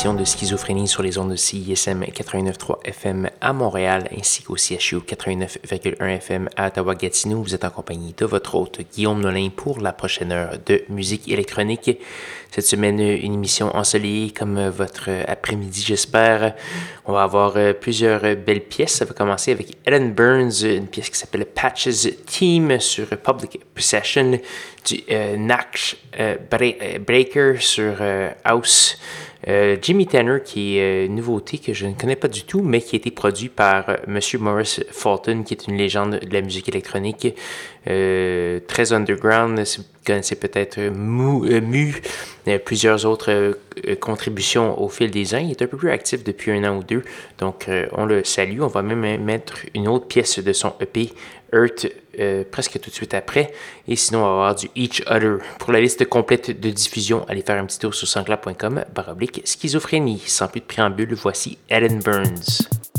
De Schizophrénie sur les ondes de CISM 89.3 FM à Montréal ainsi qu'au CHU 89.1 FM à Ottawa-Gatineau. Vous êtes en compagnie de votre hôte Guillaume Nolin pour la prochaine heure de musique électronique. Cette semaine, une émission ensoleillée comme votre après-midi, j'espère. On va avoir plusieurs belles pièces. Ça va commencer avec Ellen Burns, une pièce qui s'appelle Patches Team sur Public Possession, du euh, euh, euh, Breaker sur House. Jimmy Tanner, qui est une nouveauté que je ne connais pas du tout, mais qui a été produit par Monsieur Morris Fulton, qui est une légende de la musique électronique très underground. Si vous connaissez peut-être Mu, plusieurs autres contributions au fil des ans. Il est un peu plus actif depuis un an ou deux, donc on le salue. On va même mettre une autre pièce de son EP Earth euh, presque tout de suite après. Et sinon, on va avoir du Each Other. Pour la liste complète de diffusion, allez faire un petit tour sur sanscla.com, baroblique schizophrénie. Sans plus de préambule, voici Ellen Burns.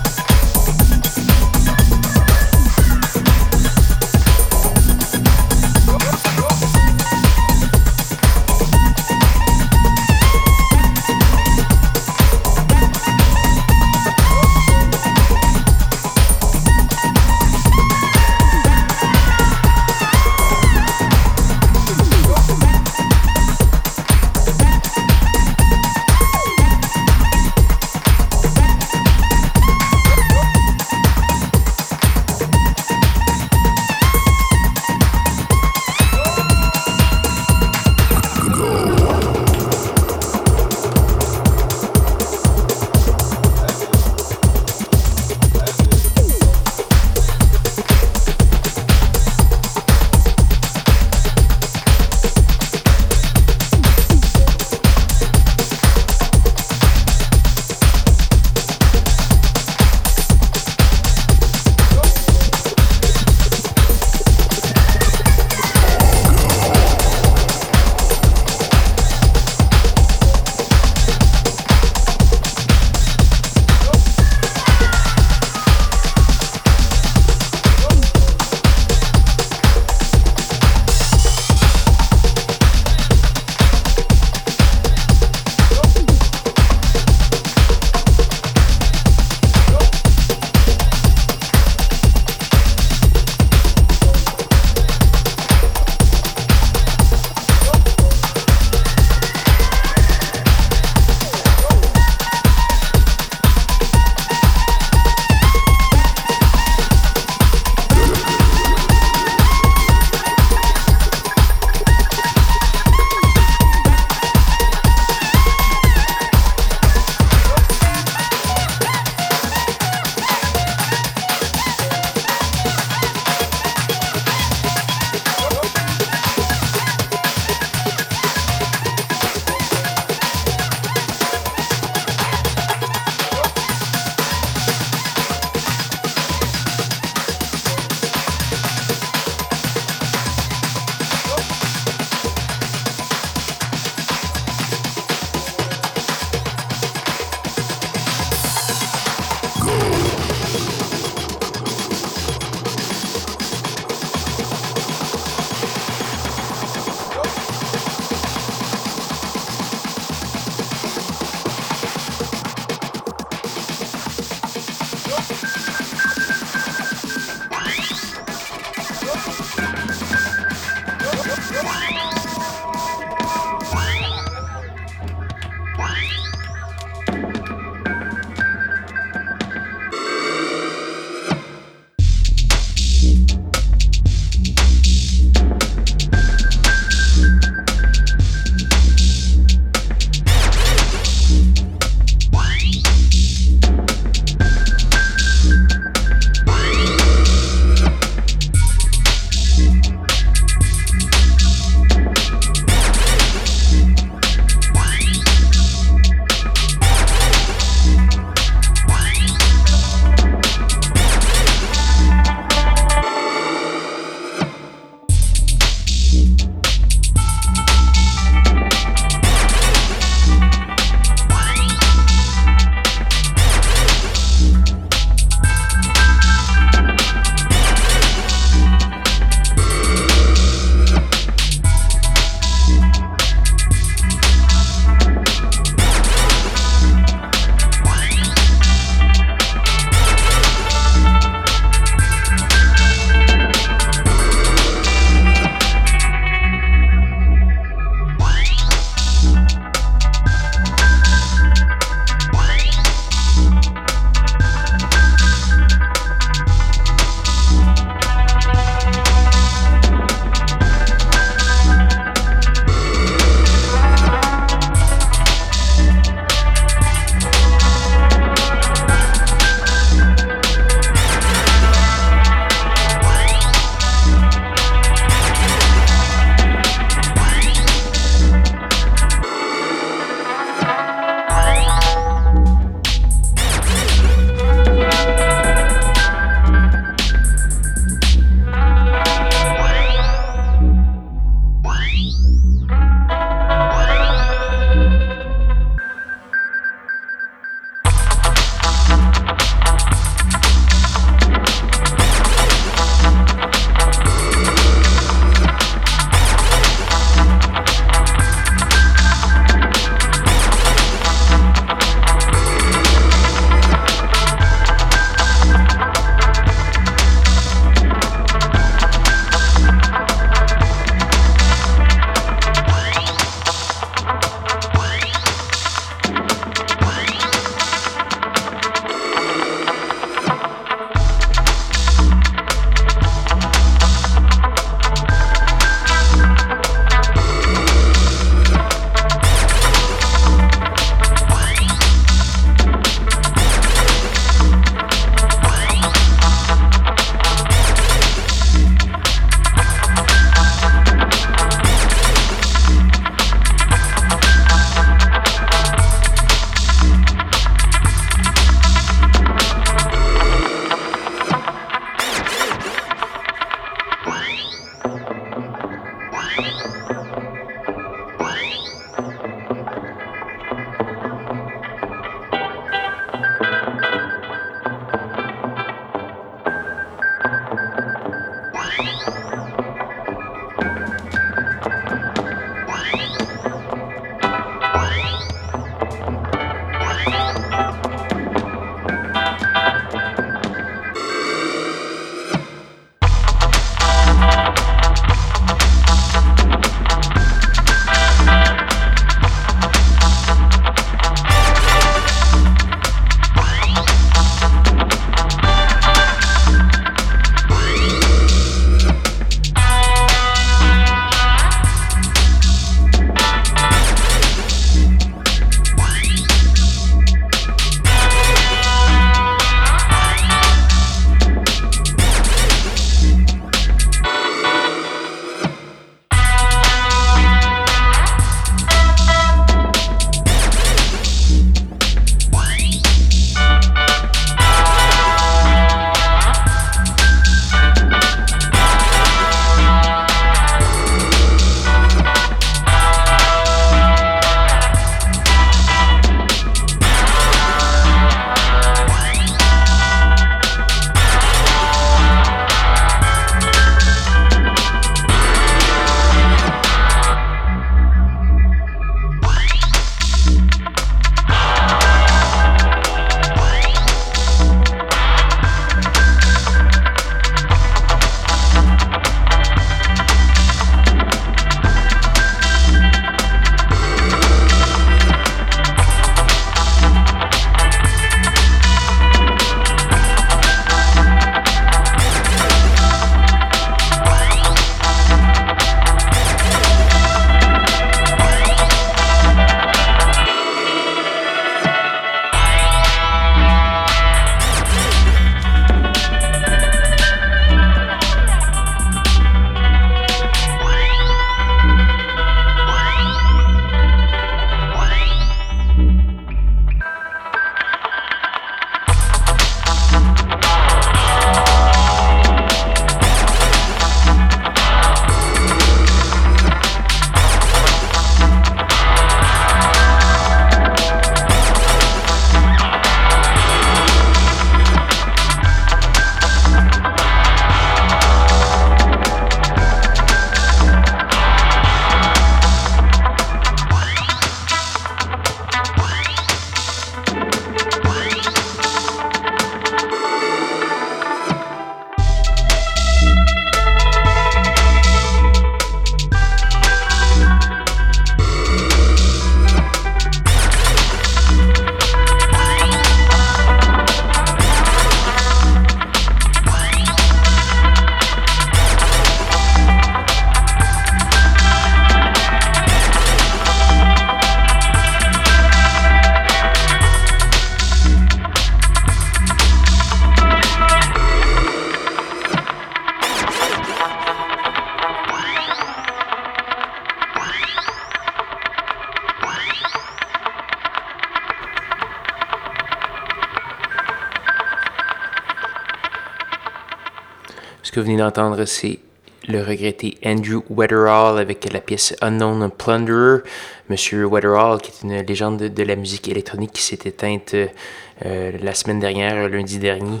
Que vous venez d'entendre, c'est le regretté Andrew Weatherall avec la pièce Unknown Plunderer. Monsieur Weatherall, qui est une légende de, la musique électronique qui s'est éteinte euh, la semaine dernière, lundi dernier.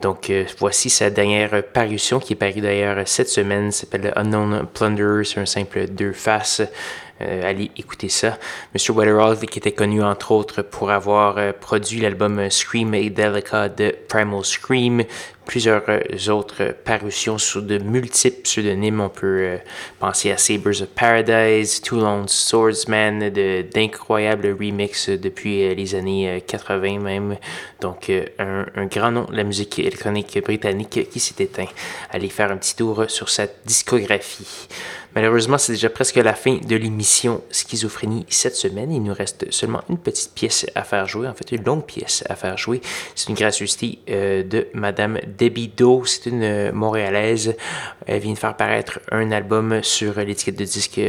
Donc euh, voici sa dernière parution qui est parue d'ailleurs cette semaine, s'appelle Unknown Plunderer, c'est un simple deux faces. Euh, allez écouter ça. Monsieur Weatherall, qui était connu entre autres pour avoir euh, produit l'album Scream et Delica de Primal Scream, plusieurs euh, autres parutions sous de multiples pseudonymes. On peut penser à Sabres of Paradise, Toulon Swordsman, d'incroyables remixes depuis les années 80 même. Donc un, un, grand nom de la musique électronique britannique qui s'est éteint. Allez faire un petit tour sur sa discographie. Malheureusement, c'est déjà presque la fin de l'émission Schizophrénie cette semaine. Il nous reste seulement une petite pièce à faire jouer, en fait une longue pièce à faire jouer. C'est une gracieuseté euh, de Madame Debbie Doe. C'est une euh, Montréalaise. Elle vient de faire paraître un album sur l'étiquette de disque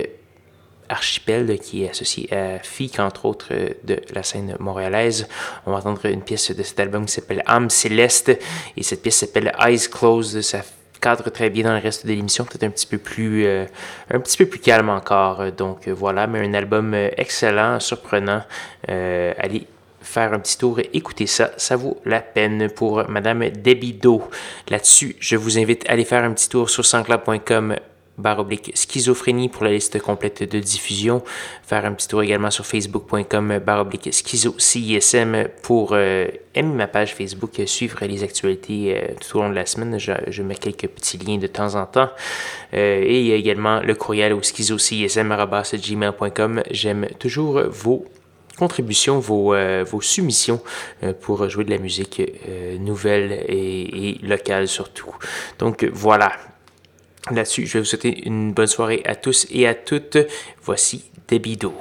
Archipel, qui est associé à FIC, entre autres, euh, de la scène montréalaise. On va entendre une pièce de cet album qui s'appelle Âme Céleste, et cette pièce s'appelle Eyes Closed. Ça cadre très bien dans le reste de l'émission, peut-être un petit peu plus euh, un petit peu plus calme encore. Donc euh, voilà, mais un album euh, excellent, surprenant. allez faire un petit tour et ça, ça vaut la peine pour Madame Debido. Là-dessus, je vous invite à aller faire un petit tour sur sansclub.com barre oblique schizophrénie pour la liste complète de diffusion. Faire un petit tour également sur facebook.com barre oblique schizo CISM pour euh, aimer ma page Facebook, suivre les actualités euh, tout au long de la semaine. Je, mets quelques petits liens de temps en temps. Euh, et également le courriel au schizocism.gmail.com. J'aime toujours vos contributions, vos, soumissions pour jouer de la musique nouvelle et, locale surtout. Donc voilà, Là-dessus, je vais vous souhaiter une bonne soirée à tous et à toutes. Voici Debido.